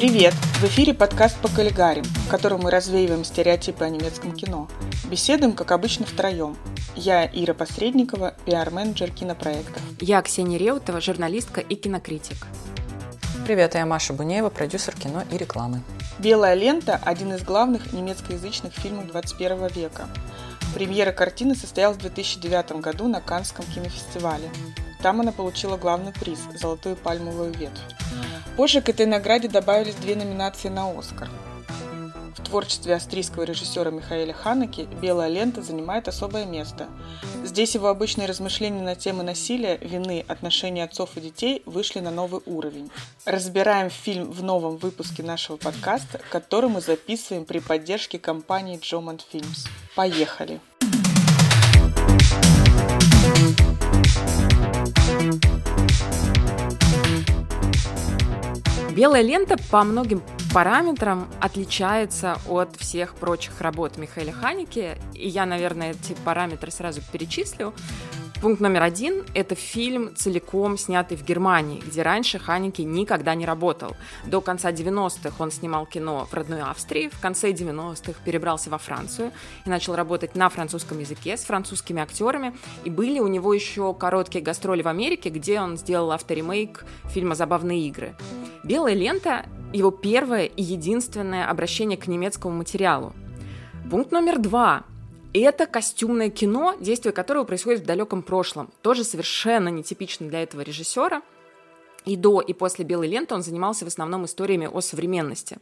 Привет! В эфире подкаст по каллигарим, в котором мы развеиваем стереотипы о немецком кино. Беседуем, как обычно, втроем. Я Ира Посредникова, пиар-менеджер кинопроектов. Я Ксения Реутова, журналистка и кинокритик. Привет, я Маша Бунеева, продюсер кино и рекламы. «Белая лента» – один из главных немецкоязычных фильмов 21 века. Премьера картины состоялась в 2009 году на Каннском кинофестивале. Там она получила главный приз – «Золотую пальмовую ветвь». Позже к этой награде добавились две номинации на «Оскар». В творчестве австрийского режиссера Михаэля Ханеки «Белая лента» занимает особое место. Здесь его обычные размышления на темы насилия, вины, отношений отцов и детей вышли на новый уровень. Разбираем фильм в новом выпуске нашего подкаста, который мы записываем при поддержке компании Jomant Films. Поехали! Белая лента по многим параметрам отличается от всех прочих работ Михаила Ханики. И я, наверное, эти параметры сразу перечислю. Пункт номер один – это фильм, целиком снятый в Германии, где раньше Ханики никогда не работал. До конца 90-х он снимал кино в родной Австрии, в конце 90-х перебрался во Францию и начал работать на французском языке с французскими актерами. И были у него еще короткие гастроли в Америке, где он сделал авторемейк фильма «Забавные игры». «Белая лента» – его первое и единственное обращение к немецкому материалу. Пункт номер два это костюмное кино, действие которого происходит в далеком прошлом. Тоже совершенно нетипично для этого режиссера. И до, и после «Белой ленты» он занимался в основном историями о современности.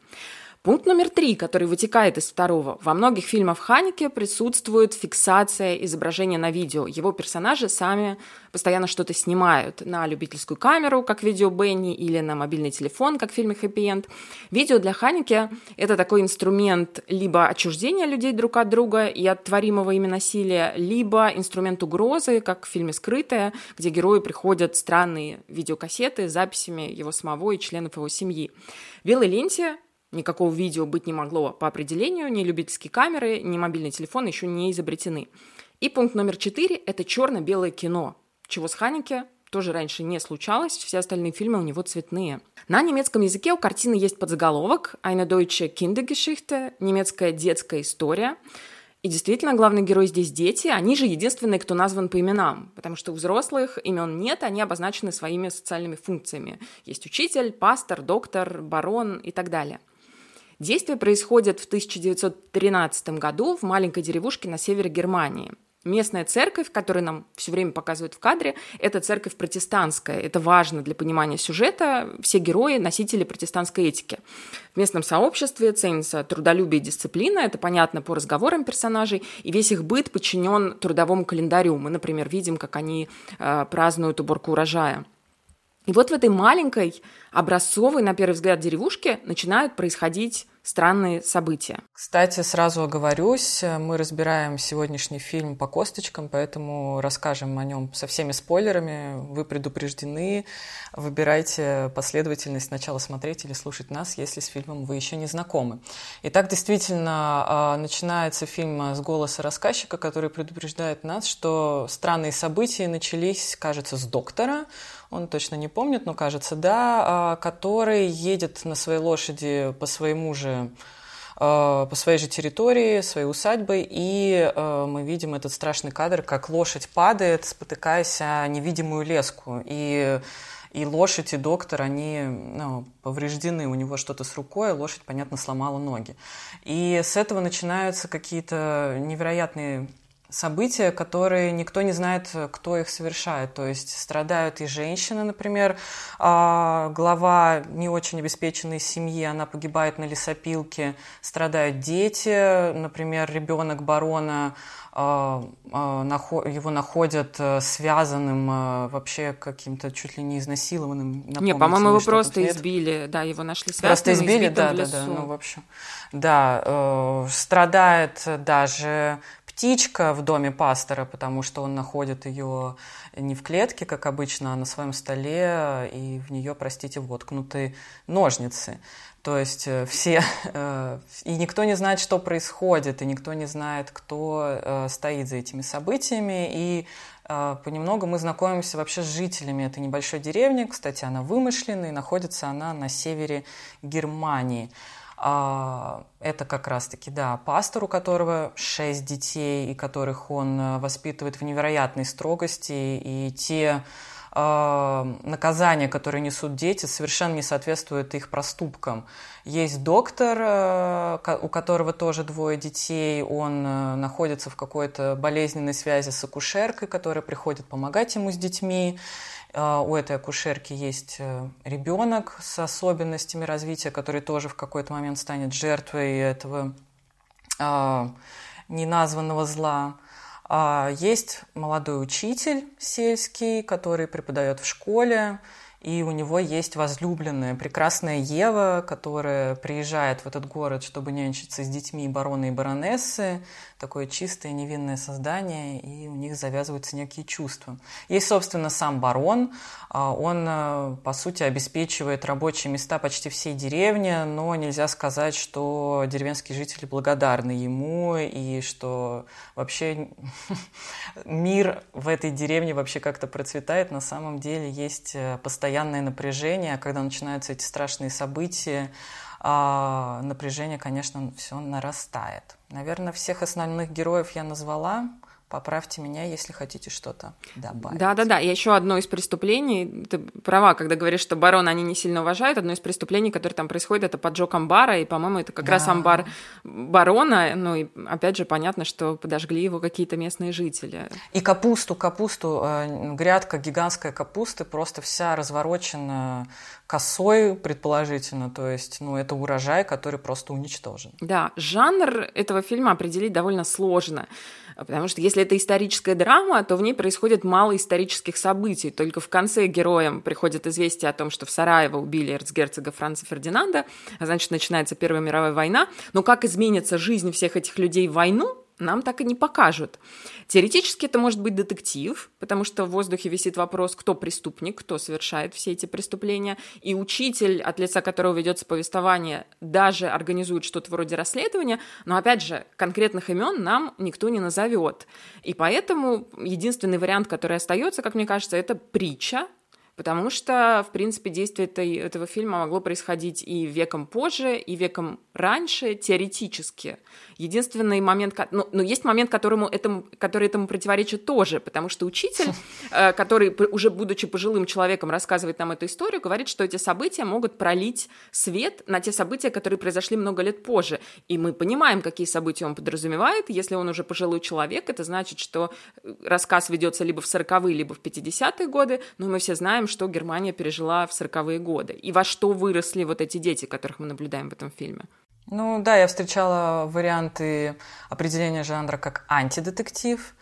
Пункт номер три, который вытекает из второго. Во многих фильмах Ханеке присутствует фиксация изображения на видео. Его персонажи сами постоянно что-то снимают на любительскую камеру, как видео Бенни, или на мобильный телефон, как в фильме «Хэппи Энд». Видео для Ханеке — это такой инструмент либо отчуждения людей друг от друга и от творимого ими насилия, либо инструмент угрозы, как в фильме «Скрытая», где герои приходят странные видеокассеты с записями его самого и членов его семьи. В «Белой ленте» Никакого видео быть не могло по определению, ни любительские камеры, ни мобильный телефон еще не изобретены. И пункт номер четыре – это черно-белое кино, чего с Ханеке тоже раньше не случалось, все остальные фильмы у него цветные. На немецком языке у картины есть подзаголовок «Eine deutsche Kindergeschichte» – немецкая детская история. И действительно, главный герой здесь дети, они же единственные, кто назван по именам, потому что у взрослых имен нет, они обозначены своими социальными функциями. Есть учитель, пастор, доктор, барон и так далее. Действие происходит в 1913 году в маленькой деревушке на севере Германии. Местная церковь, которую нам все время показывают в кадре, это церковь протестантская. Это важно для понимания сюжета. Все герои – носители протестантской этики. В местном сообществе ценится трудолюбие и дисциплина. Это понятно по разговорам персонажей. И весь их быт подчинен трудовому календарю. Мы, например, видим, как они э, празднуют уборку урожая. И вот в этой маленькой, образцовой, на первый взгляд, деревушке начинают происходить странные события. Кстати, сразу оговорюсь, мы разбираем сегодняшний фильм по косточкам, поэтому расскажем о нем со всеми спойлерами. Вы предупреждены. Выбирайте последовательность сначала смотреть или слушать нас, если с фильмом вы еще не знакомы. Итак, действительно, а, начинается фильм с голоса рассказчика, который предупреждает нас, что странные события начались, кажется, с доктора, он точно не помнит, но кажется, да, а, который едет на своей лошади по своему же а, по своей же территории, своей усадьбой, и э, мы видим этот страшный кадр, как лошадь падает, спотыкаясь о невидимую леску, и и лошадь, и доктор, они ну, повреждены, у него что-то с рукой, а лошадь, понятно, сломала ноги. И с этого начинаются какие-то невероятные события, которые никто не знает, кто их совершает. То есть страдают и женщины, например, а, глава не очень обеспеченной семьи, она погибает на лесопилке, страдают дети, например, ребенок барона а, а, его находят э, связанным э, вообще каким-то чуть ли не изнасилованным. Не, по-моему, его просто избили, да, его нашли связанным. Просто избили, да, да, да, ну, в общем, да, э, страдает даже птичка в доме пастора, потому что он находит ее не в клетке, как обычно, а на своем столе, и в нее, простите, воткнуты ножницы. То есть э, все, э, и никто не знает, что происходит, и никто не знает, кто э, стоит за этими событиями, и понемногу мы знакомимся вообще с жителями этой небольшой деревни. Кстати, она вымышленная, и находится она на севере Германии. А, это как раз-таки, да, пастор, у которого шесть детей, и которых он воспитывает в невероятной строгости, и те Э, наказания, которые несут дети, совершенно не соответствуют их проступкам. Есть доктор, э, у которого тоже двое детей, он э, находится в какой-то болезненной связи с акушеркой, которая приходит помогать ему с детьми. У этой акушерки есть ребенок с особенностями развития, который тоже в какой-то момент станет жертвой этого неназванного зла. А, есть молодой учитель сельский, который преподает в школе, и у него есть возлюбленная, прекрасная Ева, которая приезжает в этот город, чтобы нянчиться с детьми барона и баронессы. Такое чистое, невинное создание, и у них завязываются некие чувства. Есть, собственно, сам барон. А, он, э, по сути, обеспечивает рабочие места почти всей деревни, но нельзя сказать, что деревенские жители благодарны ему, и что вообще мир в этой деревне вообще как-то процветает. На самом деле есть э, постоянно постоянное напряжение, когда начинаются эти страшные события, а, напряжение, конечно, все нарастает. Наверное, всех основных героев я назвала. Поправьте меня, если хотите что-то добавить. Да, да, да. И еще одно из преступлений, ты права, когда говоришь, что барона они не сильно уважают, одно из преступлений, которое там происходит, это поджог амбара, и, по-моему, это как да. раз амбар барона. Ну и опять же понятно, что подожгли его какие-то местные жители. И капусту, капусту, э, грядка гигантская капусты, просто вся разворочена косой, предположительно, то есть, ну, это урожай, который просто уничтожен. Да, жанр этого фильма определить довольно сложно. Потому что если это историческая драма, то в ней происходит мало исторических событий. Только в конце героям приходит известие о том, что в Сараево убили эрцгерцога Франца Фердинанда, а значит, начинается Первая мировая война. Но как изменится жизнь всех этих людей в войну, нам так и не покажут. Теоретически это может быть детектив, потому что в воздухе висит вопрос, кто преступник, кто совершает все эти преступления, и учитель, от лица которого ведется повествование, даже организует что-то вроде расследования, но, опять же, конкретных имен нам никто не назовет. И поэтому единственный вариант, который остается, как мне кажется, это притча, Потому что, в принципе, действие этой, этого фильма могло происходить и веком позже, и веком раньше, теоретически. Единственный момент, ну, ну есть момент, которому этому, который этому противоречит тоже, потому что учитель, э, который, уже будучи пожилым человеком, рассказывает нам эту историю, говорит, что эти события могут пролить свет на те события, которые произошли много лет позже. И мы понимаем, какие события он подразумевает. Если он уже пожилой человек, это значит, что рассказ ведется либо в 40-е, либо в 50-е годы, но мы все знаем, что Германия пережила в 40-е годы, и во что выросли вот эти дети, которых мы наблюдаем в этом фильме. Ну да, я встречала варианты определения жанра как антидетектив,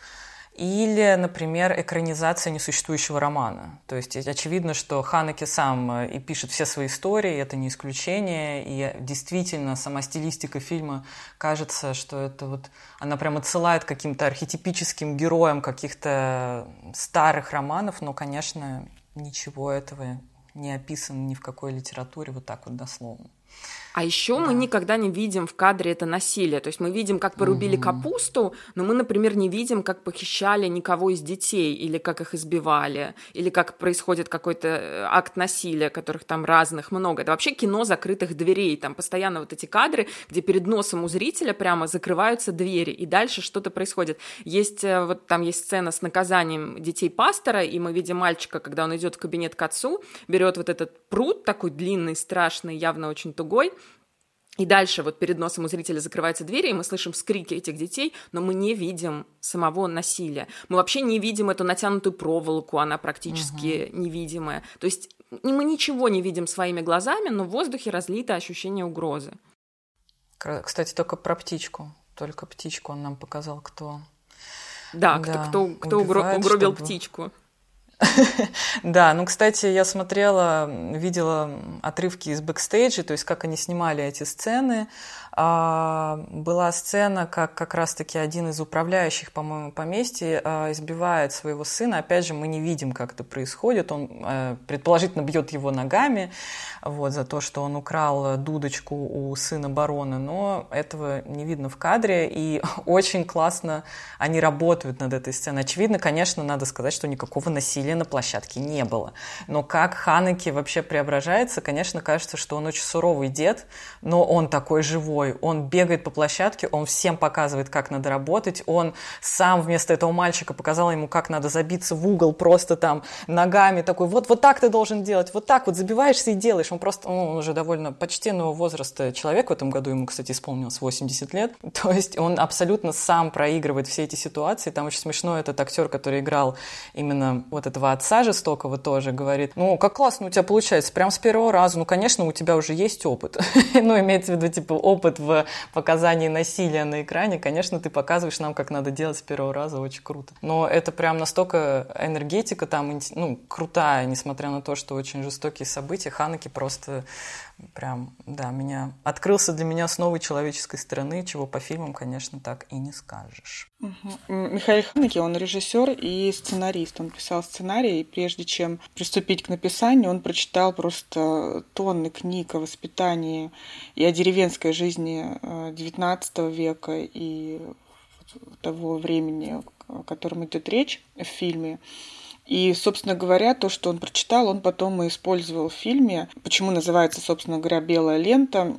или, например, экранизация несуществующего романа. То есть очевидно, что Ханеке сам э, и пишет все свои истории, это не исключение, и действительно сама стилистика фильма кажется, что это вот она прям отсылает каким-то архетипическим героям каких-то старых романов, но, конечно, ничего этого не описано ни в какой литературе, вот так вот дословно. А еще да. мы никогда не видим в кадре это насилие. То есть мы видим, как порубили угу. капусту, но мы, например, не видим, как похищали никого из детей, или как их избивали, или как происходит какой-то э, акт насилия, которых там разных много. Это вообще кино закрытых дверей. Там постоянно вот эти кадры, где перед носом у зрителя прямо закрываются двери, и дальше что-то происходит. Есть э, вот там есть сцена с наказанием детей пастора, и мы видим мальчика, когда он идет в кабинет к отцу, берет вот этот пруд такой длинный, страшный, явно очень тугой, и дальше вот перед носом у зрителя закрываются двери, и мы слышим скрики этих детей, но мы не видим самого насилия. Мы вообще не видим эту натянутую проволоку, она практически угу. невидимая. То есть мы ничего не видим своими глазами, но в воздухе разлито ощущение угрозы. Кстати, только про птичку. Только птичку он нам показал, кто... Да, да кто, кто, кто угрубил чтобы... птичку. Да, ну, кстати, я смотрела, видела отрывки из бэкстейджа, то есть как они снимали эти сцены. А, была сцена, как как раз-таки один из управляющих, по-моему, поместья а, избивает своего сына. Опять же, мы не видим, как это происходит. Он э, предположительно бьет его ногами вот, за то, что он украл дудочку у сына барона, но этого не видно в кадре. И очень классно они работают над этой сценой. Очевидно, конечно, надо сказать, что никакого насилия на площадке не было. Но как Ханеки вообще преображается, конечно, кажется, что он очень суровый дед, но он такой живой. Он бегает по площадке, он всем показывает, как надо работать. Он сам вместо этого мальчика показал ему, как надо забиться в угол просто там ногами. Такой, вот, вот так ты должен делать, вот так вот забиваешься и делаешь. Он просто, ну, он уже довольно почтенного возраста человек в этом году, ему, кстати, исполнилось 80 лет. То есть он абсолютно сам проигрывает все эти ситуации. Там очень смешно этот актер, который играл именно вот этого отца жестокого тоже, говорит, ну, как классно у тебя получается, прям с первого раза. Ну, конечно, у тебя уже есть опыт. ну, имеется в виду, типа, опыт в показании насилия на экране. Конечно, ты показываешь нам, как надо делать с первого раза, очень круто. Но это прям настолько энергетика там, ну, крутая, несмотря на то, что очень жестокие события. Ханаки просто прям, да, меня открылся для меня с новой человеческой стороны, чего по фильмам, конечно, так и не скажешь. Угу. Михаил Ханеки, он режиссер и сценарист. Он писал сценарий, и прежде чем приступить к написанию, он прочитал просто тонны книг о воспитании и о деревенской жизни XIX э, века и того времени, о котором идет речь в фильме. И, собственно говоря, то, что он прочитал, он потом и использовал в фильме. Почему называется, собственно говоря, «Белая лента»?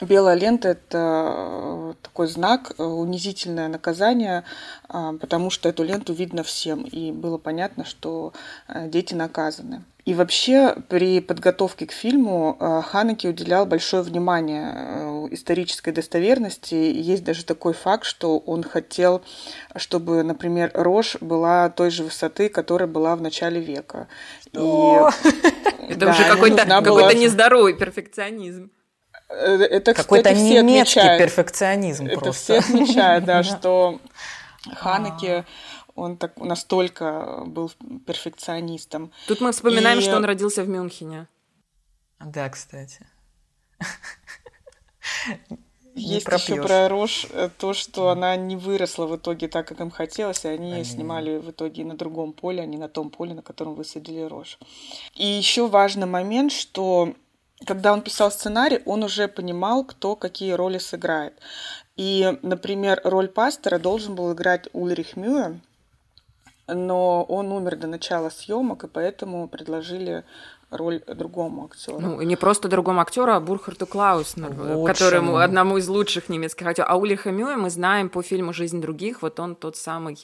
Белая лента – это э, такой знак, э, унизительное наказание, а, потому что эту ленту видно всем, и было понятно, что э, дети наказаны. И вообще при подготовке к фильму э, Ханеки уделял большое внимание э, исторической достоверности. есть даже такой факт, что он хотел, чтобы, например, рожь была той же высоты, которая была в начале века. И, Это уже какой-то нездоровый перфекционизм. Э, это, Какой-то немецкий перфекционизм Это просто. все отмечают, да, что Ханеке он так настолько был перфекционистом. Тут мы вспоминаем, и... что он родился в Мюнхене. Да, кстати. Есть еще про Рош э, то, что она не выросла в итоге так, как им хотелось, и они, они снимали в итоге на другом поле, а не на том поле, на котором высадили Рош. И еще важный момент, что когда он писал сценарий, он уже понимал, кто какие роли сыграет. И, например, роль пастора должен был играть Ульрих Мюэ, но он умер до начала съемок, и поэтому предложили роль другому актеру. Ну, не просто другому актеру, а Бурхарту Клауснеру, которому одному из лучших немецких актеров. А Улиха Мюэ мы знаем по фильму «Жизнь других», вот он тот самый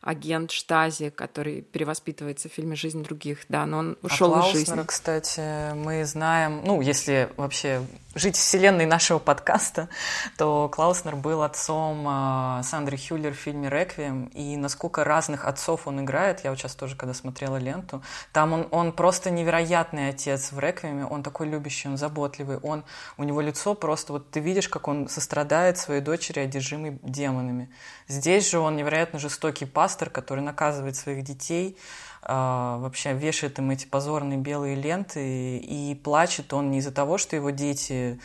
агент Штази, который перевоспитывается в фильме «Жизнь других», да, но он ушел а из жизни. кстати, мы знаем, ну, если вообще жить вселенной нашего подкаста, то Клауснер был отцом э, Сандры Хюллер в фильме «Реквием», и насколько разных отцов он играет, я вот сейчас тоже, когда смотрела ленту, там он, он просто невероятный отец в «Реквиеме», он такой любящий, он заботливый, он, у него лицо просто, вот ты видишь, как он сострадает своей дочери, одержимой демонами. Здесь же он невероятно жестокий пастор, который наказывает своих детей, вообще вешает им эти позорные белые ленты, и, и плачет он не из-за того, что его дети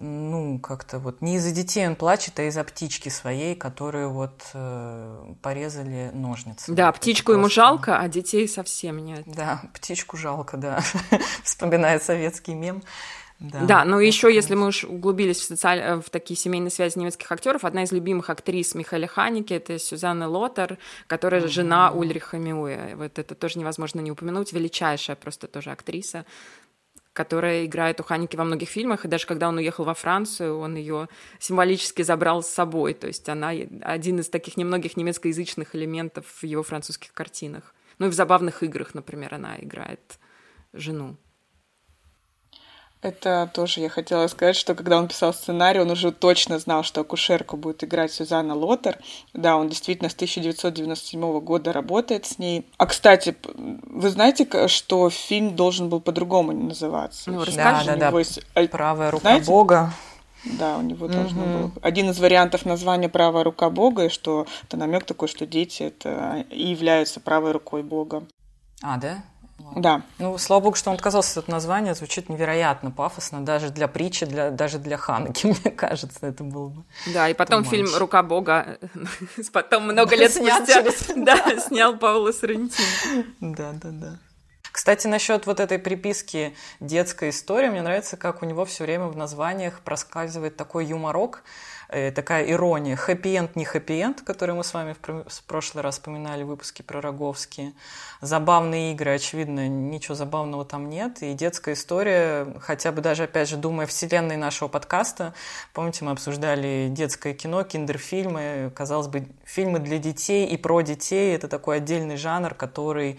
ну, как-то вот не из-за детей он плачет, а из-за птички своей, которую вот э, порезали ножницы. Да, птичку ему жалко, а детей совсем нет. Да, птичку жалко, да. Вспоминает советский мем. Да, да но еще, если мы уж углубились в, социаль... Э, в такие семейные связи немецких актеров, одна из любимых актрис Михаила Ханики это Сюзанна Лотер, которая mm-hmm. жена Ульриха Миуэ. Вот это тоже невозможно не упомянуть. Величайшая просто тоже актриса которая играет у Ханики во многих фильмах, и даже когда он уехал во Францию, он ее символически забрал с собой. То есть она один из таких немногих немецкоязычных элементов в его французских картинах. Ну и в забавных играх, например, она играет жену. Это тоже я хотела сказать, что когда он писал сценарий, он уже точно знал, что акушерку будет играть Сюзанна Лотер. Да, он действительно с 1997 года работает с ней. А, кстати, вы знаете, что фильм должен был по-другому называться? Ну, да, да, да. Есть... Правая рука знаете? Бога. Да, у него должно mm-hmm. было. Один из вариантов названия правая рука Бога, и что это намек такой, что дети это и являются правой рукой Бога. А, да? Да. Ну, слава богу, что он отказался от названия, звучит невероятно пафосно, даже для притчи, для, даже для Ханаки, мне кажется, это было бы. Да, и потом фильм «Рука Бога», потом много лет спустя, да, снял Паула Соррентино. Да, да, да. Кстати, насчет вот этой приписки детской истории, мне нравится, как у него все время в названиях проскальзывает такой юморок, такая ирония. Хэппи-энд, не хэппи-энд, который мы с вами в прошлый раз вспоминали в выпуске про Роговские. Забавные игры, очевидно, ничего забавного там нет. И детская история, хотя бы даже, опять же, думая вселенной нашего подкаста, помните, мы обсуждали детское кино, киндерфильмы, казалось бы, фильмы для детей и про детей. Это такой отдельный жанр, который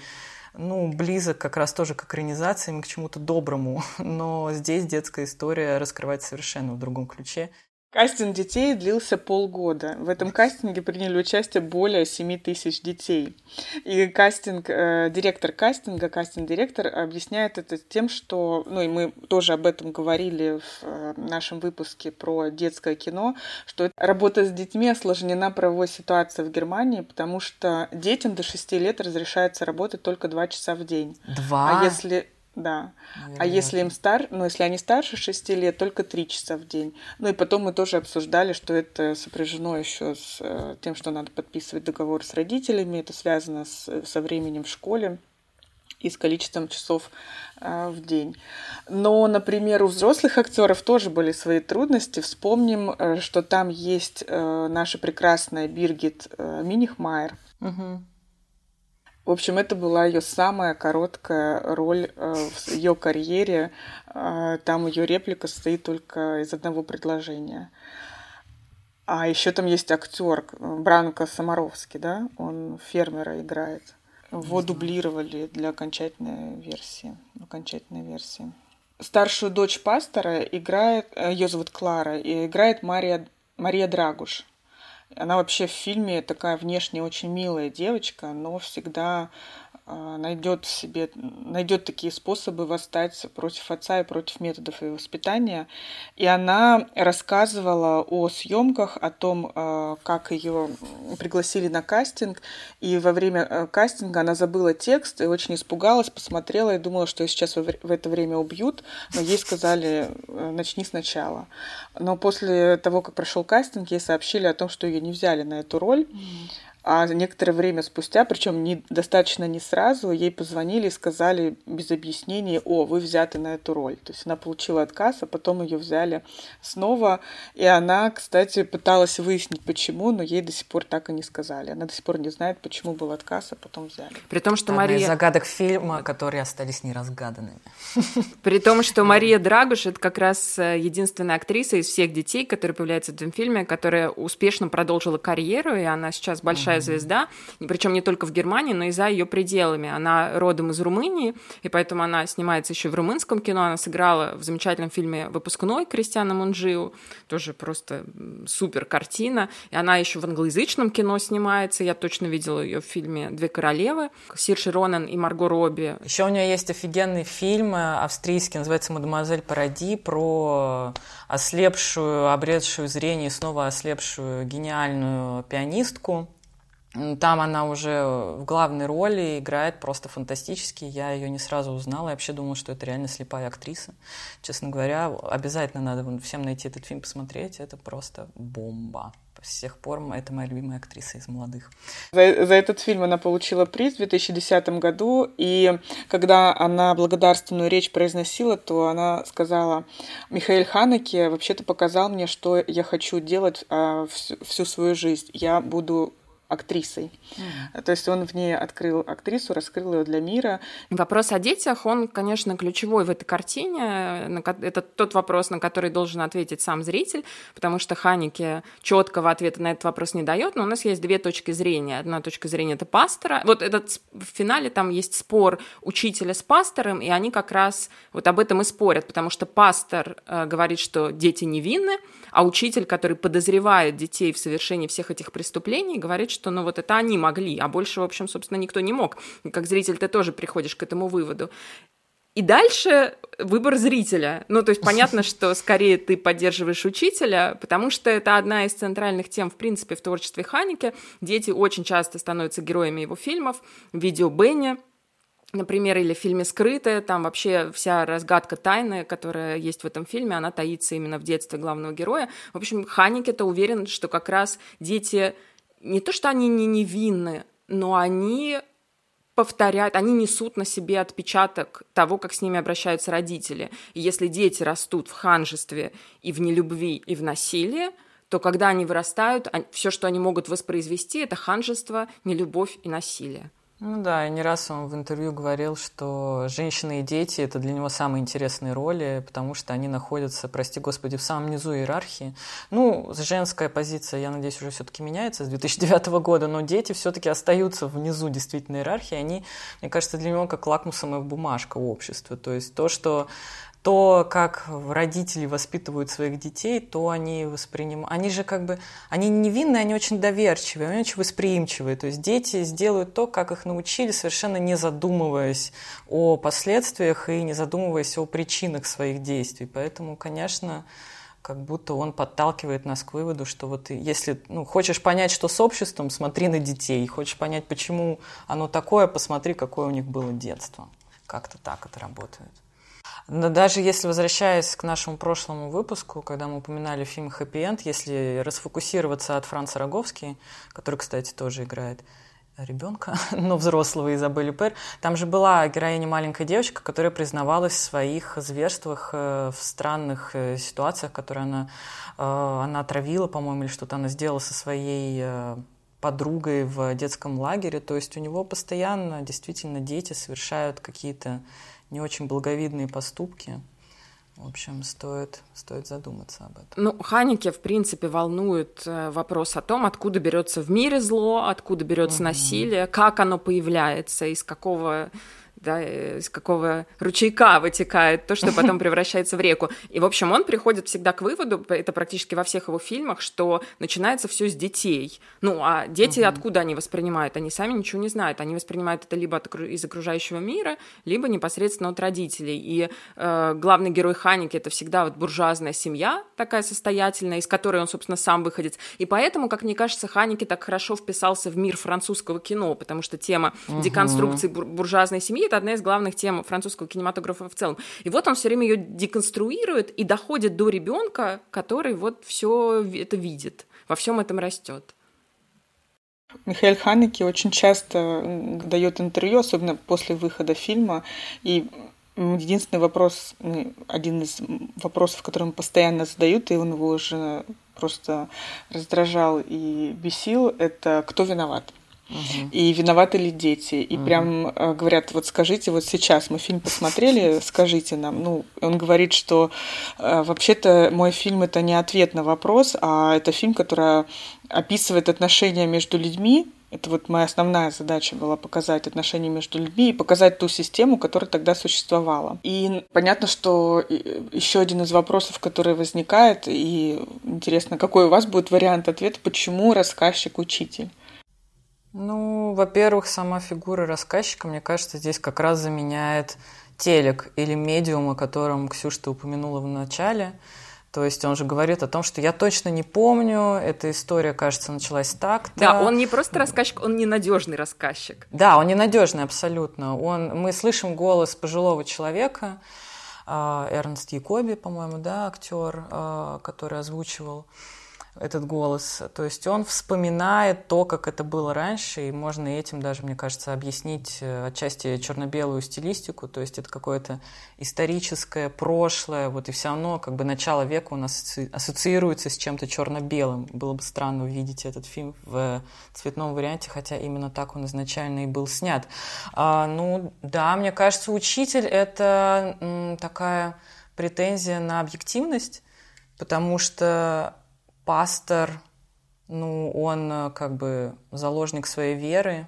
ну, близок как раз тоже к экранизациям, к чему-то доброму. Но здесь детская история раскрывается совершенно в другом ключе. Кастинг детей длился полгода. В этом кастинге приняли участие более 7 тысяч детей. И кастинг, э, директор кастинга, кастинг-директор объясняет это тем, что, ну и мы тоже об этом говорили в э, нашем выпуске про детское кино, что работа с детьми осложнена правовой ситуацией в Германии, потому что детям до 6 лет разрешается работать только 2 часа в день. Два? А если да. Наверное. А если им стар, ну, если они старше 6 лет, только 3 часа в день. Ну и потом мы тоже обсуждали, что это сопряжено еще с э, тем, что надо подписывать договор с родителями. Это связано с, со временем в школе и с количеством часов э, в день. Но, например, у взрослых актеров тоже были свои трудности. Вспомним, э, что там есть э, наша прекрасная Биргит э, Минихмайер. Угу в общем, это была ее самая короткая роль э, в ее карьере. Э, там ее реплика состоит только из одного предложения. А еще там есть актер Бранко Самаровский, да, он фермера играет. Его дублировали для окончательной версии. Окончательной версии. Старшую дочь пастора играет, э, ее зовут Клара, и играет Мария, Мария Драгуш. Она вообще в фильме такая внешне очень милая девочка, но всегда а, найдет себе, найдет такие способы восстать против отца и против методов его воспитания. И она рассказывала о съемках, о том, а, как ее пригласили на кастинг. И во время э, кастинга она забыла текст и очень испугалась, посмотрела и думала, что ее сейчас в это время убьют. Но ей сказали, э, начни сначала. Но после того, как прошел кастинг, ей сообщили о том, что ее не взяли на эту роль. А некоторое время спустя, причем не, достаточно не сразу, ей позвонили и сказали без объяснений, о, вы взяты на эту роль. То есть она получила отказ, а потом ее взяли снова. И она, кстати, пыталась выяснить, почему, но ей до сих пор так и не сказали. Она до сих пор не знает, почему был отказ, а потом взяли. При том, что Одна Мария... из загадок фильма, которые остались неразгаданными. При том, что Мария Драгуш — это как раз э, единственная актриса из всех детей, которые появляются в этом фильме, которая успешно продолжила карьеру, и она сейчас большая большая звезда, причем не только в Германии, но и за ее пределами. Она родом из Румынии, и поэтому она снимается еще в румынском кино. Она сыграла в замечательном фильме «Выпускной» Кристиана Мунджиу, тоже просто супер картина. И она еще в англоязычном кино снимается. Я точно видела ее в фильме «Две королевы». Сирши Ронан и Марго Робби. Еще у нее есть офигенный фильм э, австрийский, называется «Мадемуазель Паради», про ослепшую, обретшую зрение, снова ослепшую гениальную пианистку, там она уже в главной роли играет просто фантастически. Я ее не сразу узнала. Я вообще думала, что это реально слепая актриса. Честно говоря, обязательно надо всем найти этот фильм, посмотреть. Это просто бомба. С тех пор это моя любимая актриса из молодых. За, за этот фильм она получила приз в 2010 году, и когда она благодарственную речь произносила, то она сказала, Михаил Ханеке вообще-то показал мне, что я хочу делать а, всю, всю свою жизнь. Я буду актрисой. Mm. То есть он в ней открыл актрису, раскрыл ее для мира. Вопрос о детях, он, конечно, ключевой в этой картине. Это тот вопрос, на который должен ответить сам зритель, потому что Ханике четкого ответа на этот вопрос не дает, но у нас есть две точки зрения. Одна точка зрения — это пастора. Вот этот в финале там есть спор учителя с пастором, и они как раз вот об этом и спорят, потому что пастор э, говорит, что дети невинны, а учитель, который подозревает детей в совершении всех этих преступлений, говорит, что ну вот это они могли, а больше, в общем, собственно, никто не мог. Как зритель ты тоже приходишь к этому выводу. И дальше выбор зрителя. Ну, то есть понятно, что скорее ты поддерживаешь учителя, потому что это одна из центральных тем, в принципе, в творчестве Ханики. Дети очень часто становятся героями его фильмов. Видео Бенни, Например, или в фильме «Скрытая», там вообще вся разгадка тайны, которая есть в этом фильме, она таится именно в детстве главного героя. В общем, Ханикета уверен, что как раз дети не то, что они не невинны, но они повторяют, они несут на себе отпечаток того, как с ними обращаются родители. И если дети растут в ханжестве и в нелюбви, и в насилии, то когда они вырастают, все, что они могут воспроизвести, это ханжество, нелюбовь и насилие. Ну да, и не раз он в интервью говорил, что женщины и дети – это для него самые интересные роли, потому что они находятся, прости господи, в самом низу иерархии. Ну, женская позиция, я надеюсь, уже все-таки меняется с 2009 года, но дети все-таки остаются внизу действительно иерархии. Они, мне кажется, для него как лакмусовая бумажка общества. То есть то, что то, как родители воспитывают своих детей, то они воспринимают. Они же как бы, они невинные, они очень доверчивые, они очень восприимчивые. То есть дети сделают то, как их научили, совершенно не задумываясь о последствиях и не задумываясь о причинах своих действий. Поэтому, конечно, как будто он подталкивает нас к выводу, что вот если ну, хочешь понять, что с обществом, смотри на детей. Хочешь понять, почему оно такое, посмотри, какое у них было детство. Как-то так это работает. Но даже если, возвращаясь к нашему прошлому выпуску, когда мы упоминали фильм «Хэппи Энд», если расфокусироваться от Франца Роговски, который, кстати, тоже играет ребенка, но взрослого Изабелли Пер. Там же была героиня маленькая девочка, которая признавалась в своих зверствах э, в странных э, ситуациях, которые она, э, она отравила, по-моему, или что-то она сделала со своей подругой в детском лагере. То есть у него постоянно действительно дети совершают какие-то не очень благовидные поступки. В общем, стоит, стоит задуматься об этом. Ну, Ханике, в принципе, волнует э, вопрос о том, откуда берется в мире зло, откуда берется угу. насилие, как оно появляется, из какого да, из какого ручейка вытекает то, что потом превращается в реку. И, в общем, он приходит всегда к выводу, это практически во всех его фильмах, что начинается все с детей. Ну, а дети угу. откуда они воспринимают? Они сами ничего не знают. Они воспринимают это либо от, из окружающего мира, либо непосредственно от родителей. И э, главный герой Ханики — это всегда вот буржуазная семья такая состоятельная, из которой он, собственно, сам выходит. И поэтому, как мне кажется, Ханики так хорошо вписался в мир французского кино, потому что тема угу. деконструкции бур- буржуазной семьи — одна из главных тем французского кинематографа в целом. И вот он все время ее деконструирует и доходит до ребенка, который вот все это видит, во всем этом растет. Михаил Ханеки очень часто дает интервью, особенно после выхода фильма, и единственный вопрос, один из вопросов, который постоянно задают, и он его уже просто раздражал и бесил, это кто виноват. Угу. И виноваты ли дети? И угу. прям э, говорят, вот скажите, вот сейчас мы фильм посмотрели, скажите нам. Ну, он говорит, что э, вообще-то мой фильм это не ответ на вопрос, а это фильм, который описывает отношения между людьми. Это вот моя основная задача была показать отношения между людьми и показать ту систему, которая тогда существовала. И понятно, что еще один из вопросов, который возникает, и интересно, какой у вас будет вариант ответа, почему рассказчик учитель? Ну, во-первых, сама фигура рассказчика, мне кажется, здесь как раз заменяет телек или медиум, о котором Ксюша ты упомянула в начале. То есть он же говорит о том, что я точно не помню, эта история, кажется, началась так. -то. Да, он не просто рассказчик, он ненадежный рассказчик. Да, он ненадежный абсолютно. Он, мы слышим голос пожилого человека, а, Эрнст Якоби, по-моему, да, актер, а, который озвучивал этот голос. То есть он вспоминает то, как это было раньше, и можно этим даже, мне кажется, объяснить э, отчасти черно-белую стилистику. То есть это какое-то историческое прошлое, вот и все равно как бы начало века у нас ассоциируется с чем-то черно-белым. Было бы странно увидеть этот фильм в цветном варианте, хотя именно так он изначально и был снят. А, ну да, мне кажется, учитель это м, такая претензия на объективность, потому что пастор, ну, он э, как бы заложник своей веры,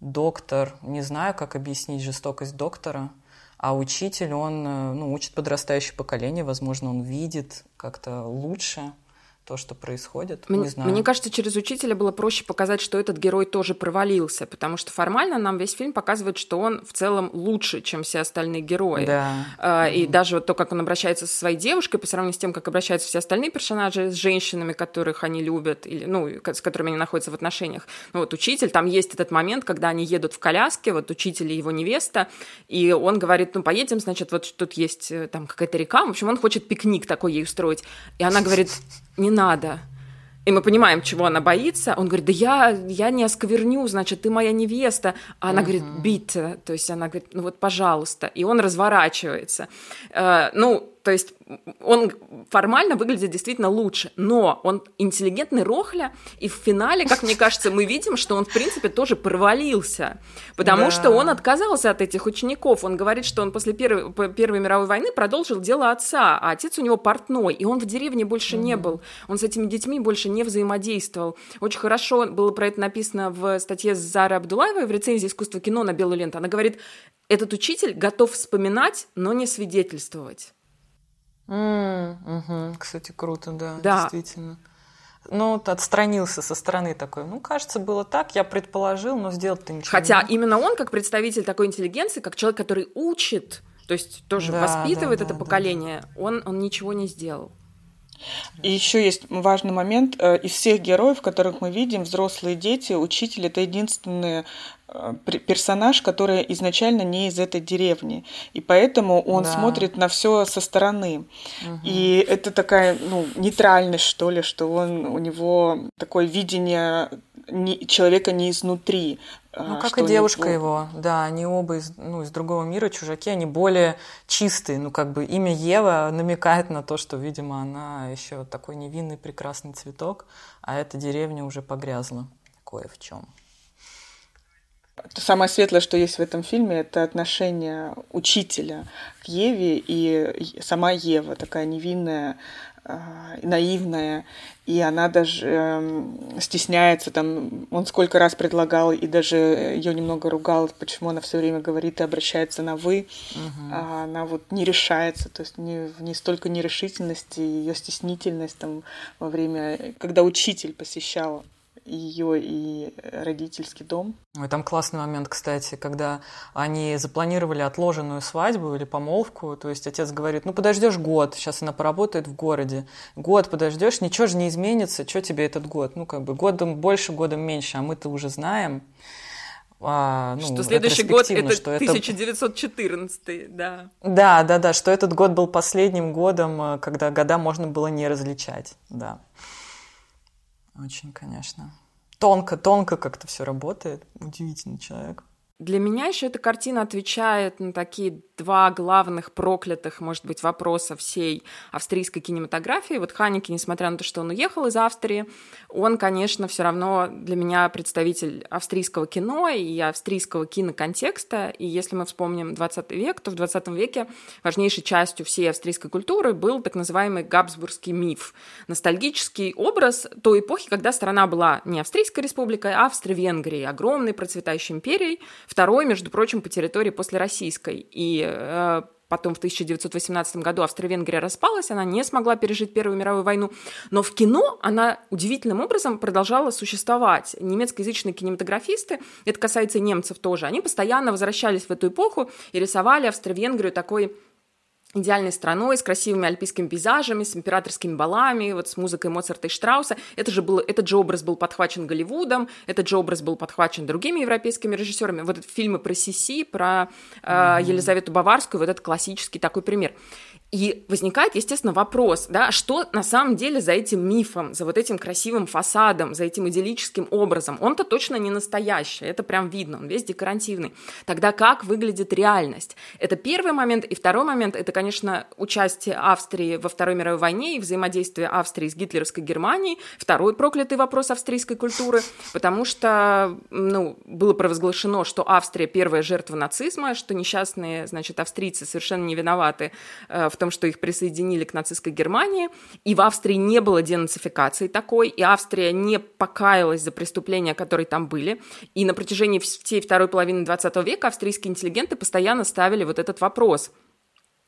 доктор, не знаю, как объяснить жестокость доктора, а учитель, он, э, ну, учит подрастающее поколение, возможно, он видит как-то лучше. То, что происходит. Мне, не знаю. мне кажется, через учителя было проще показать, что этот герой тоже провалился, потому что формально нам весь фильм показывает, что он в целом лучше, чем все остальные герои. Да. А, и mm-hmm. даже вот то, как он обращается со своей девушкой, по сравнению с тем, как обращаются все остальные персонажи с женщинами, которых они любят, или, ну, с которыми они находятся в отношениях. Ну, вот учитель, там есть этот момент, когда они едут в коляске, вот учитель и его невеста, и он говорит, ну, поедем, значит, вот тут есть э, там какая-то река, в общем, он хочет пикник такой ей устроить. И она говорит, не надо. И мы понимаем, чего она боится. Он говорит, да я, я не оскверню, значит, ты моя невеста. А она uh-huh. говорит, бита. То есть она говорит, ну вот, пожалуйста. И он разворачивается. Э, ну, то есть он формально выглядит действительно лучше, но он интеллигентный рохля, и в финале, как мне кажется, мы видим, что он, в принципе, тоже провалился, потому да. что он отказался от этих учеников. Он говорит, что он после Первой, Первой мировой войны продолжил дело отца, а отец у него портной, и он в деревне больше mm не был, он с этими детьми больше не взаимодействовал. Очень хорошо было про это написано в статье Зары Абдулаевой в рецензии «Искусство кино» на белую ленту. Она говорит, этот учитель готов вспоминать, но не свидетельствовать. Mm, угу. Кстати, круто, да, да. действительно. Ну, вот отстранился со стороны такой. Ну, кажется, было так, я предположил, но сделать-то ничего Хотя не именно он, как представитель такой интеллигенции, как человек, который учит, то есть тоже да, воспитывает да, это да, поколение, да. Он, он ничего не сделал. И еще есть важный момент. Э, из всех героев, которых мы видим, взрослые дети, учитель – это единственные персонаж, который изначально не из этой деревни, и поэтому он да. смотрит на все со стороны. Угу. И это такая ну, нейтральность, что ли, что он у него такое видение не, человека не изнутри. А, ну, как и девушка его, да, они оба из, ну, из другого мира, чужаки, они более чистые. Ну, как бы имя Ева намекает на то, что, видимо, она еще такой невинный, прекрасный цветок, а эта деревня уже погрязла кое в чем. Самое светлое, что есть в этом фильме, это отношение учителя к Еве и сама Ева, такая невинная, а, наивная, и она даже эм, стесняется, там, он сколько раз предлагал и даже ее немного ругал, почему она все время говорит и обращается на «вы», угу. а она вот не решается, то есть не, не столько нерешительности, ее стеснительность там во время, когда учитель посещал ее и родительский дом. Ой, там классный момент, кстати, когда они запланировали отложенную свадьбу или помолвку, то есть отец говорит, ну подождешь год, сейчас она поработает в городе, год подождешь, ничего же не изменится, что тебе этот год? Ну как бы годом больше, годом меньше, а мы-то уже знаем. А, ну, что следующий год это что 1914, это... да. Да, да, да, что этот год был последним годом, э, когда года можно было не различать, да. Очень, конечно. Тонко, тонко как-то все работает. Удивительный человек. Для меня еще эта картина отвечает на такие два главных проклятых, может быть, вопроса всей австрийской кинематографии. Вот Ханеке, несмотря на то, что он уехал из Австрии, он, конечно, все равно для меня представитель австрийского кино и австрийского киноконтекста. И если мы вспомним 20 век, то в 20 веке важнейшей частью всей австрийской культуры был так называемый габсбургский миф. Ностальгический образ той эпохи, когда страна была не Австрийской республикой, а Австро-Венгрией, огромной процветающей империей, Второй, между прочим, по территории после российской. И э, Потом в 1918 году Австро-Венгрия распалась, она не смогла пережить Первую мировую войну. Но в кино она удивительным образом продолжала существовать. Немецкоязычные кинематографисты, это касается немцев тоже, они постоянно возвращались в эту эпоху и рисовали Австро-Венгрию такой идеальной страной, с красивыми альпийскими пейзажами, с императорскими балами, вот с музыкой Моцарта и Штрауса. Это же был, этот же образ был подхвачен Голливудом, этот же образ был подхвачен другими европейскими режиссерами. Вот фильмы про Сиси, про э, Елизавету Баварскую, вот это классический такой пример. И возникает, естественно, вопрос, да, что на самом деле за этим мифом, за вот этим красивым фасадом, за этим идиллическим образом? Он-то точно не настоящий, это прям видно, он весь декоративный. Тогда как выглядит реальность? Это первый момент. И второй момент, это, конечно, участие Австрии во Второй мировой войне и взаимодействие Австрии с гитлеровской Германией. Второй проклятый вопрос австрийской культуры, потому что, ну, было провозглашено, что Австрия первая жертва нацизма, что несчастные, значит, австрийцы совершенно не виноваты э, в том, что их присоединили к нацистской Германии, и в Австрии не было денацификации такой, и Австрия не покаялась за преступления, которые там были. И на протяжении всей второй половины 20 века австрийские интеллигенты постоянно ставили вот этот вопрос –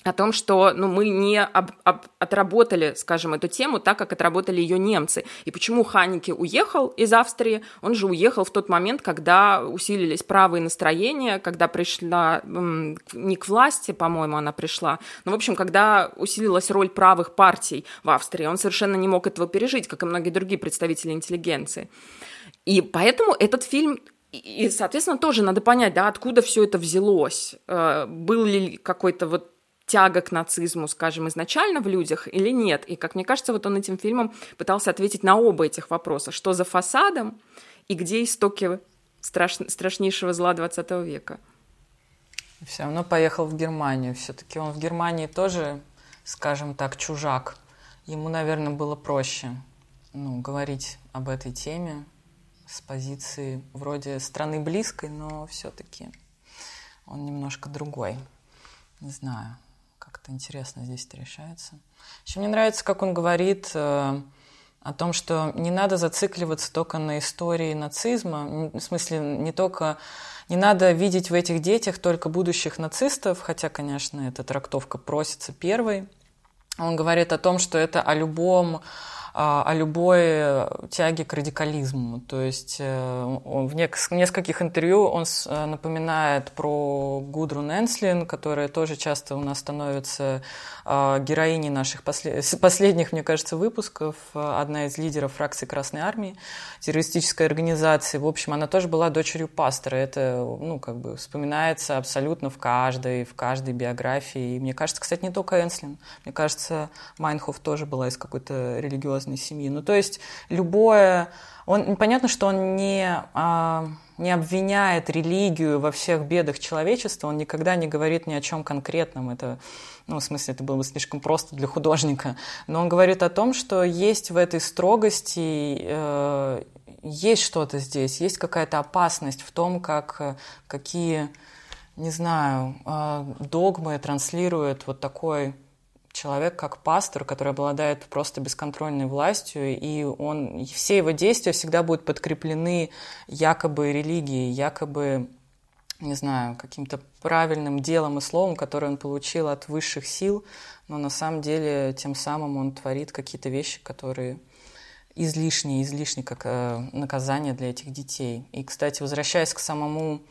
о том, что ну, мы не об, об, отработали, скажем, эту тему так, как отработали ее немцы. И почему Ханики уехал из Австрии? Он же уехал в тот момент, когда усилились правые настроения, когда пришла не к власти, по-моему, она пришла, но, в общем, когда усилилась роль правых партий в Австрии. Он совершенно не мог этого пережить, как и многие другие представители интеллигенции. И поэтому этот фильм и, соответственно, тоже надо понять, да, откуда все это взялось. Э, был ли какой-то вот тяга к нацизму, скажем, изначально в людях или нет. И, как мне кажется, вот он этим фильмом пытался ответить на оба этих вопроса. Что за фасадом и где истоки страш... страшнейшего зла 20 века? Все равно поехал в Германию. Все-таки он в Германии тоже, скажем так, чужак. Ему, наверное, было проще ну, говорить об этой теме с позиции вроде страны близкой, но все-таки он немножко другой. Не знаю как-то интересно здесь это решается. Еще мне нравится, как он говорит э, о том, что не надо зацикливаться только на истории нацизма, в смысле не только не надо видеть в этих детях только будущих нацистов, хотя, конечно, эта трактовка просится первой. Он говорит о том, что это о любом о любой тяге к радикализму. То есть э, в нескольких интервью он э, напоминает про Гудрун Энслин, которая тоже часто у нас становится а, героиней наших последних, мне кажется, выпусков. Одна из лидеров фракции Красной Армии, террористической организации. В общем, она тоже была дочерью пастора. Это, ну, как бы вспоминается абсолютно в каждой, в каждой биографии. И мне кажется, кстати, не только Энслин. Мне кажется, Майнхоф тоже была из какой-то религиозной религиозной семьи. Ну, то есть любое... Он, понятно, что он не, а, не обвиняет религию во всех бедах человечества, он никогда не говорит ни о чем конкретном. Это, ну, в смысле, это было бы слишком просто для художника. Но он говорит о том, что есть в этой строгости э, есть что-то здесь, есть какая-то опасность в том, как, какие, не знаю, э, догмы транслирует вот такой человек как пастор, который обладает просто бесконтрольной властью, и он, все его действия всегда будут подкреплены якобы религией, якобы, не знаю, каким-то правильным делом и словом, которое он получил от высших сил, но на самом деле тем самым он творит какие-то вещи, которые излишние, излишние как э, наказание для этих детей. И, кстати, возвращаясь к самому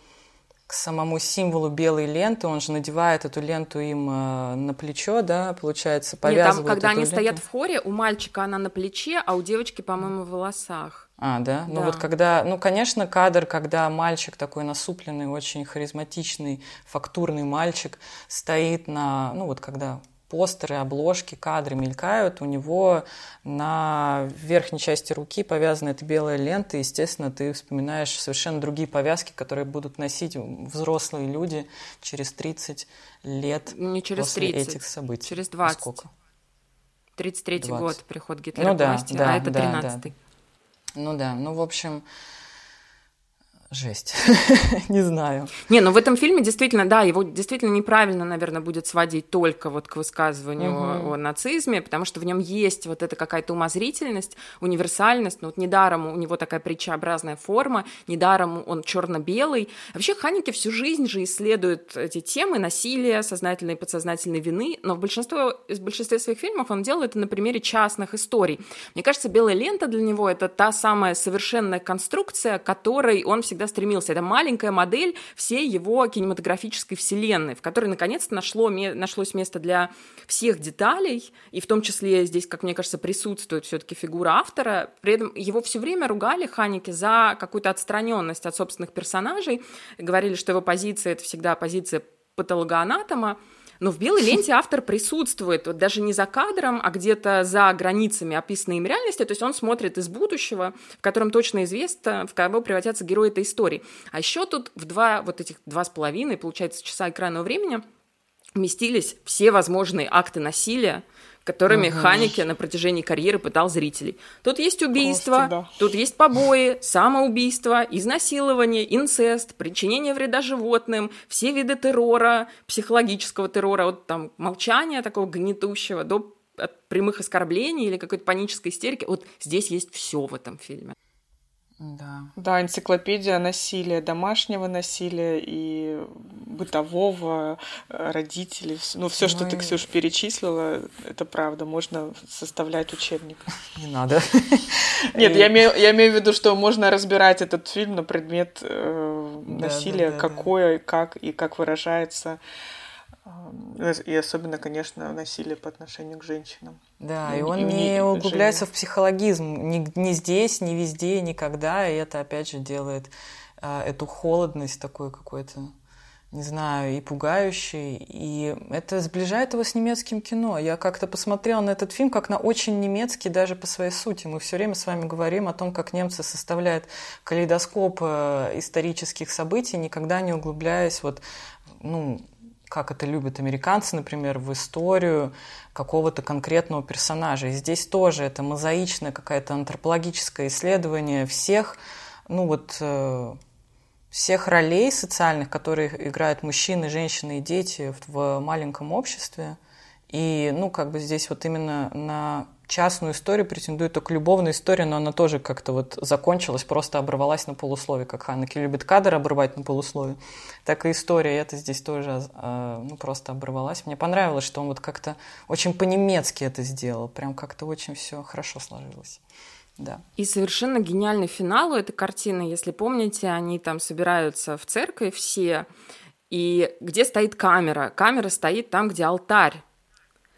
к самому символу белой ленты. Он же надевает эту ленту им э, на плечо, да, получается, повязывает Нет, там, когда они ленту. стоят в хоре, у мальчика она на плече, а у девочки, по-моему, в волосах. А, да? Ну да? Ну вот когда, ну, конечно, кадр, когда мальчик такой насупленный, очень харизматичный, фактурный мальчик стоит на, ну вот когда постеры, обложки, кадры мелькают, у него на верхней части руки повязана эта белая лента, и, естественно, ты вспоминаешь совершенно другие повязки, которые будут носить взрослые люди через 30 лет Не через после 30, этих событий. Через 20. А сколько? 33 год, приход Гитлера ну, да, власти, да, а это 13 да, да. Ну да, ну, в общем, жесть. не знаю. Не, ну в этом фильме действительно, да, его действительно неправильно, наверное, будет сводить только вот к высказыванию угу. о, о нацизме, потому что в нем есть вот эта какая-то умозрительность, универсальность. Ну вот недаром у него такая притчеобразная форма, недаром он черно-белый. Вообще Ханики всю жизнь же исследует эти темы насилия, сознательной и подсознательной вины, но в большинстве, в большинстве своих фильмов он делает это на примере частных историй. Мне кажется, «Белая лента» для него — это та самая совершенная конструкция, которой он всегда всегда стремился. Это маленькая модель всей его кинематографической вселенной, в которой наконец-то нашло, нашлось место для всех деталей, и в том числе здесь, как мне кажется, присутствует все-таки фигура автора. При этом его все время ругали Ханики за какую-то отстраненность от собственных персонажей, говорили, что его позиция — это всегда позиция патологоанатома, но в белой ленте автор присутствует, вот даже не за кадром, а где-то за границами описанной им реальности. То есть он смотрит из будущего, в котором точно известно, в кого превратятся герои этой истории. А еще тут в два, вот этих два с половиной, получается, часа экранного времени вместились все возможные акты насилия, которыми угу. Ханеке на протяжении карьеры пытал зрителей. Тут есть убийство, Просто, да. тут есть побои, самоубийство, изнасилование, инцест, причинение вреда животным, все виды террора, психологического террора, от там молчания такого гнетущего до от прямых оскорблений или какой-то панической истерики. Вот здесь есть все в этом фильме. Да. Да, энциклопедия насилия, домашнего насилия и бытового, э, родителей. Ну, все, что ну, ты, Ксюш, перечислила, это правда. Можно составлять учебник. Не надо. Нет, я имею, я имею в виду, что можно разбирать этот фильм на предмет э, насилия, да, да, да, какое, как и как выражается. И особенно, конечно, насилие по отношению к женщинам. Да, и, и он и не углубляется в психологизм ни, ни здесь, ни везде, никогда, и это, опять же, делает э, эту холодность такой какой-то, не знаю, и пугающей, и это сближает его с немецким кино. Я как-то посмотрела на этот фильм как на очень немецкий даже по своей сути. Мы все время с вами говорим о том, как немцы составляют калейдоскоп э, исторических событий, никогда не углубляясь вот ну, как это любят американцы, например, в историю какого-то конкретного персонажа. И здесь тоже это мозаичное какое-то антропологическое исследование всех, ну вот, э, всех ролей социальных, которые играют мужчины, женщины и дети в маленьком обществе. И, ну, как бы здесь вот именно на частную историю претендует только любовная история, но она тоже как-то вот закончилась, просто оборвалась на полусловие, как Ханеки любит кадр обрывать на полусловие, так и история это здесь тоже э, ну, просто оборвалась. Мне понравилось, что он вот как-то очень по-немецки это сделал, прям как-то очень все хорошо сложилось. Да. И совершенно гениальный финал у этой картины, если помните, они там собираются в церковь все, и где стоит камера? Камера стоит там, где алтарь.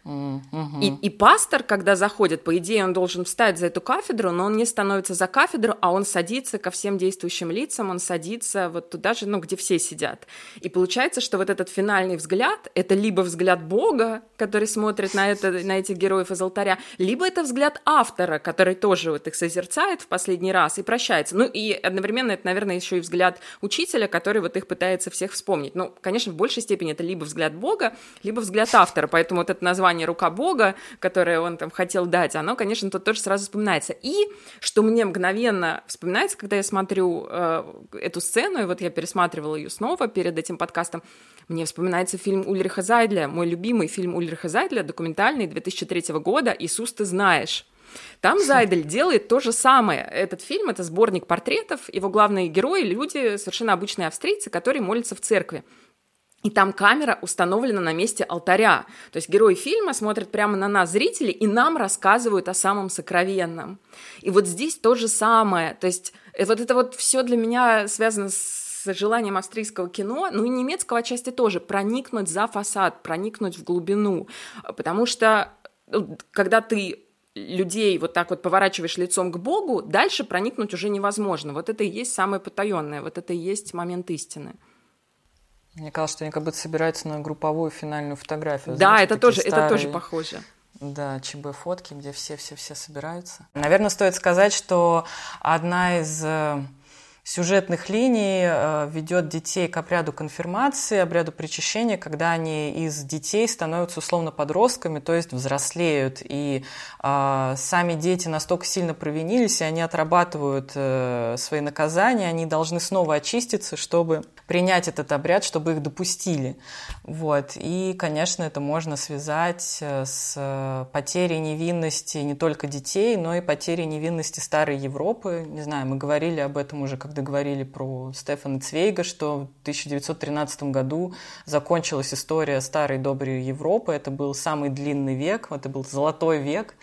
И, и пастор, когда заходит, по идее, он должен встать за эту кафедру, но он не становится за кафедру, а он садится ко всем действующим лицам, он садится вот туда же, ну, где все сидят. И получается, что вот этот финальный взгляд — это либо взгляд Бога, который смотрит на, это, на этих героев из алтаря, либо это взгляд автора, который тоже вот их созерцает в последний раз и прощается. Ну, и одновременно это, наверное, еще и взгляд учителя, который вот их пытается всех вспомнить. Ну, конечно, в большей степени это либо взгляд Бога, либо взгляд автора, поэтому вот это название название «Рука Бога», которое он там хотел дать, оно, конечно, тут тоже сразу вспоминается. И что мне мгновенно вспоминается, когда я смотрю э, эту сцену, и вот я пересматривала ее снова перед этим подкастом, мне вспоминается фильм Ульриха Зайдля, мой любимый фильм Ульриха Зайдля, документальный 2003 года «Иисус, ты знаешь». Там Зайдель делает то же самое. Этот фильм — это сборник портретов. Его главные герои — люди, совершенно обычные австрийцы, которые молятся в церкви. И там камера установлена на месте алтаря. То есть герои фильма смотрят прямо на нас, зрители, и нам рассказывают о самом сокровенном. И вот здесь то же самое. То есть э, вот это вот все для меня связано с желанием австрийского кино, ну и немецкого отчасти тоже, проникнуть за фасад, проникнуть в глубину. Потому что ну, когда ты людей вот так вот поворачиваешь лицом к Богу, дальше проникнуть уже невозможно. Вот это и есть самое потаенное, вот это и есть момент истины. Мне кажется, что они как будто собираются на групповую финальную фотографию. Да, Знаете, это тоже, старые... это тоже похоже. Да, ЧБ фотки, где все-все-все собираются. Наверное, стоит сказать, что одна из э, сюжетных линий э, ведет детей к обряду конфирмации, обряду причащения, когда они из детей становятся условно подростками, то есть взрослеют. И э, сами дети настолько сильно провинились, и они отрабатывают э, свои наказания, они должны снова очиститься, чтобы принять этот обряд, чтобы их допустили. Вот. И, конечно, это можно связать э, с потерей невинности не только детей, но и потерей невинности старой Европы. Не знаю, мы говорили об этом уже, когда говорили про Стефана Цвейга, что в 1913 году закончилась история старой доброй Европы. Это был самый длинный век, это был золотой век.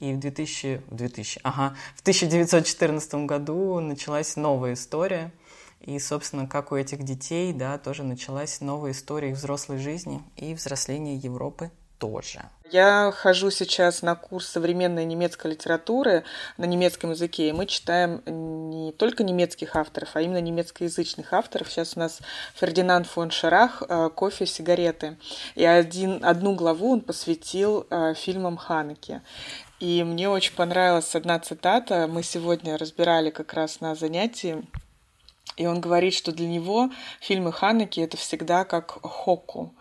И в 2000, в 2000, ага, в 1914 году началась новая история – и, собственно, как у этих детей, да, тоже началась новая история их взрослой жизни и взросления Европы тоже. Я хожу сейчас на курс современной немецкой литературы на немецком языке, и мы читаем не только немецких авторов, а именно немецкоязычных авторов. Сейчас у нас Фердинанд фон Шарах э, «Кофе, сигареты». И один, одну главу он посвятил э, фильмам Ханеке. И мне очень понравилась одна цитата. Мы сегодня разбирали как раз на занятии и он говорит, что для него фильмы Ханеки это всегда как хоку.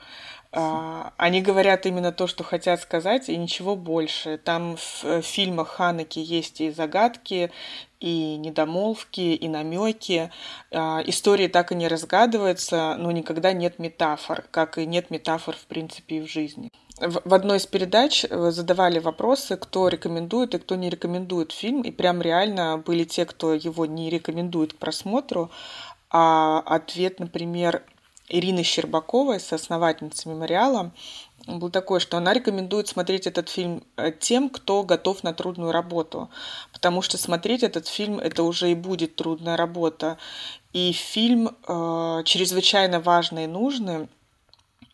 А, они говорят именно то, что хотят сказать, и ничего больше. Там в фильмах Ханеки есть и загадки, и недомолвки, и намеки. А, истории так и не разгадываются, но никогда нет метафор, как и нет метафор, в принципе, и в жизни в одной из передач э, задавали вопросы, кто рекомендует и кто не рекомендует фильм, и прям реально были те, кто его не рекомендует к просмотру, а ответ, например, Ирины Щербаковой, соосновательницы мемориала, был такой, что она рекомендует смотреть этот фильм э, тем, кто готов на трудную работу, потому что смотреть этот фильм это уже и будет трудная работа. И фильм э, чрезвычайно важный и нужный,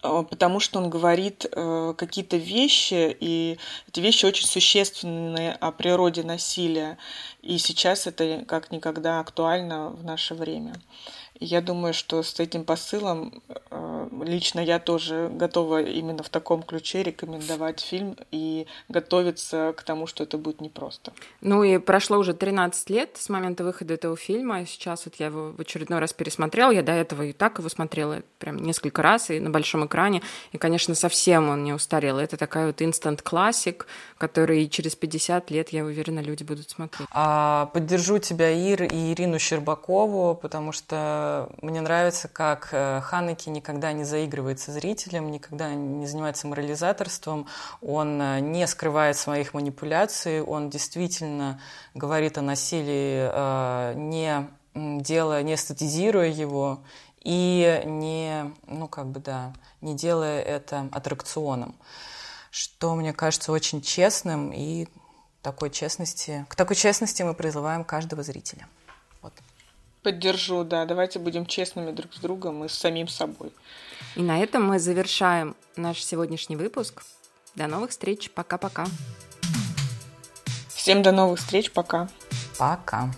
э, потому что он говорит э, какие-то вещи, и эти вещи очень существенные о природе насилия. И сейчас это как никогда актуально в наше время. Я думаю, что с этим посылом э, лично я тоже готова именно в таком ключе рекомендовать фильм и готовиться к тому, что это будет непросто. Ну и прошло уже 13 лет с момента выхода этого фильма. Сейчас вот я его в очередной раз пересмотрела. Я до этого и так его смотрела прям несколько раз и на большом экране. И, конечно, совсем он не устарел. Это такая вот инстант-классик, который через 50 лет, я уверена, люди будут смотреть. А, поддержу тебя, Ир, и Ирину Щербакову, потому что мне нравится, как э, Ханеки никогда не заигрывает со зрителем, никогда не занимается морализаторством, он э, не скрывает своих манипуляций, он действительно говорит о насилии, э, не делая, не эстетизируя его и не, ну как бы да, не делая это аттракционом, что мне кажется очень честным и такой честности, к такой честности мы призываем каждого зрителя. Поддержу, да. Давайте будем честными друг с другом и с самим собой. И на этом мы завершаем наш сегодняшний выпуск. До новых встреч. Пока-пока. Всем до новых встреч. Пока. Пока.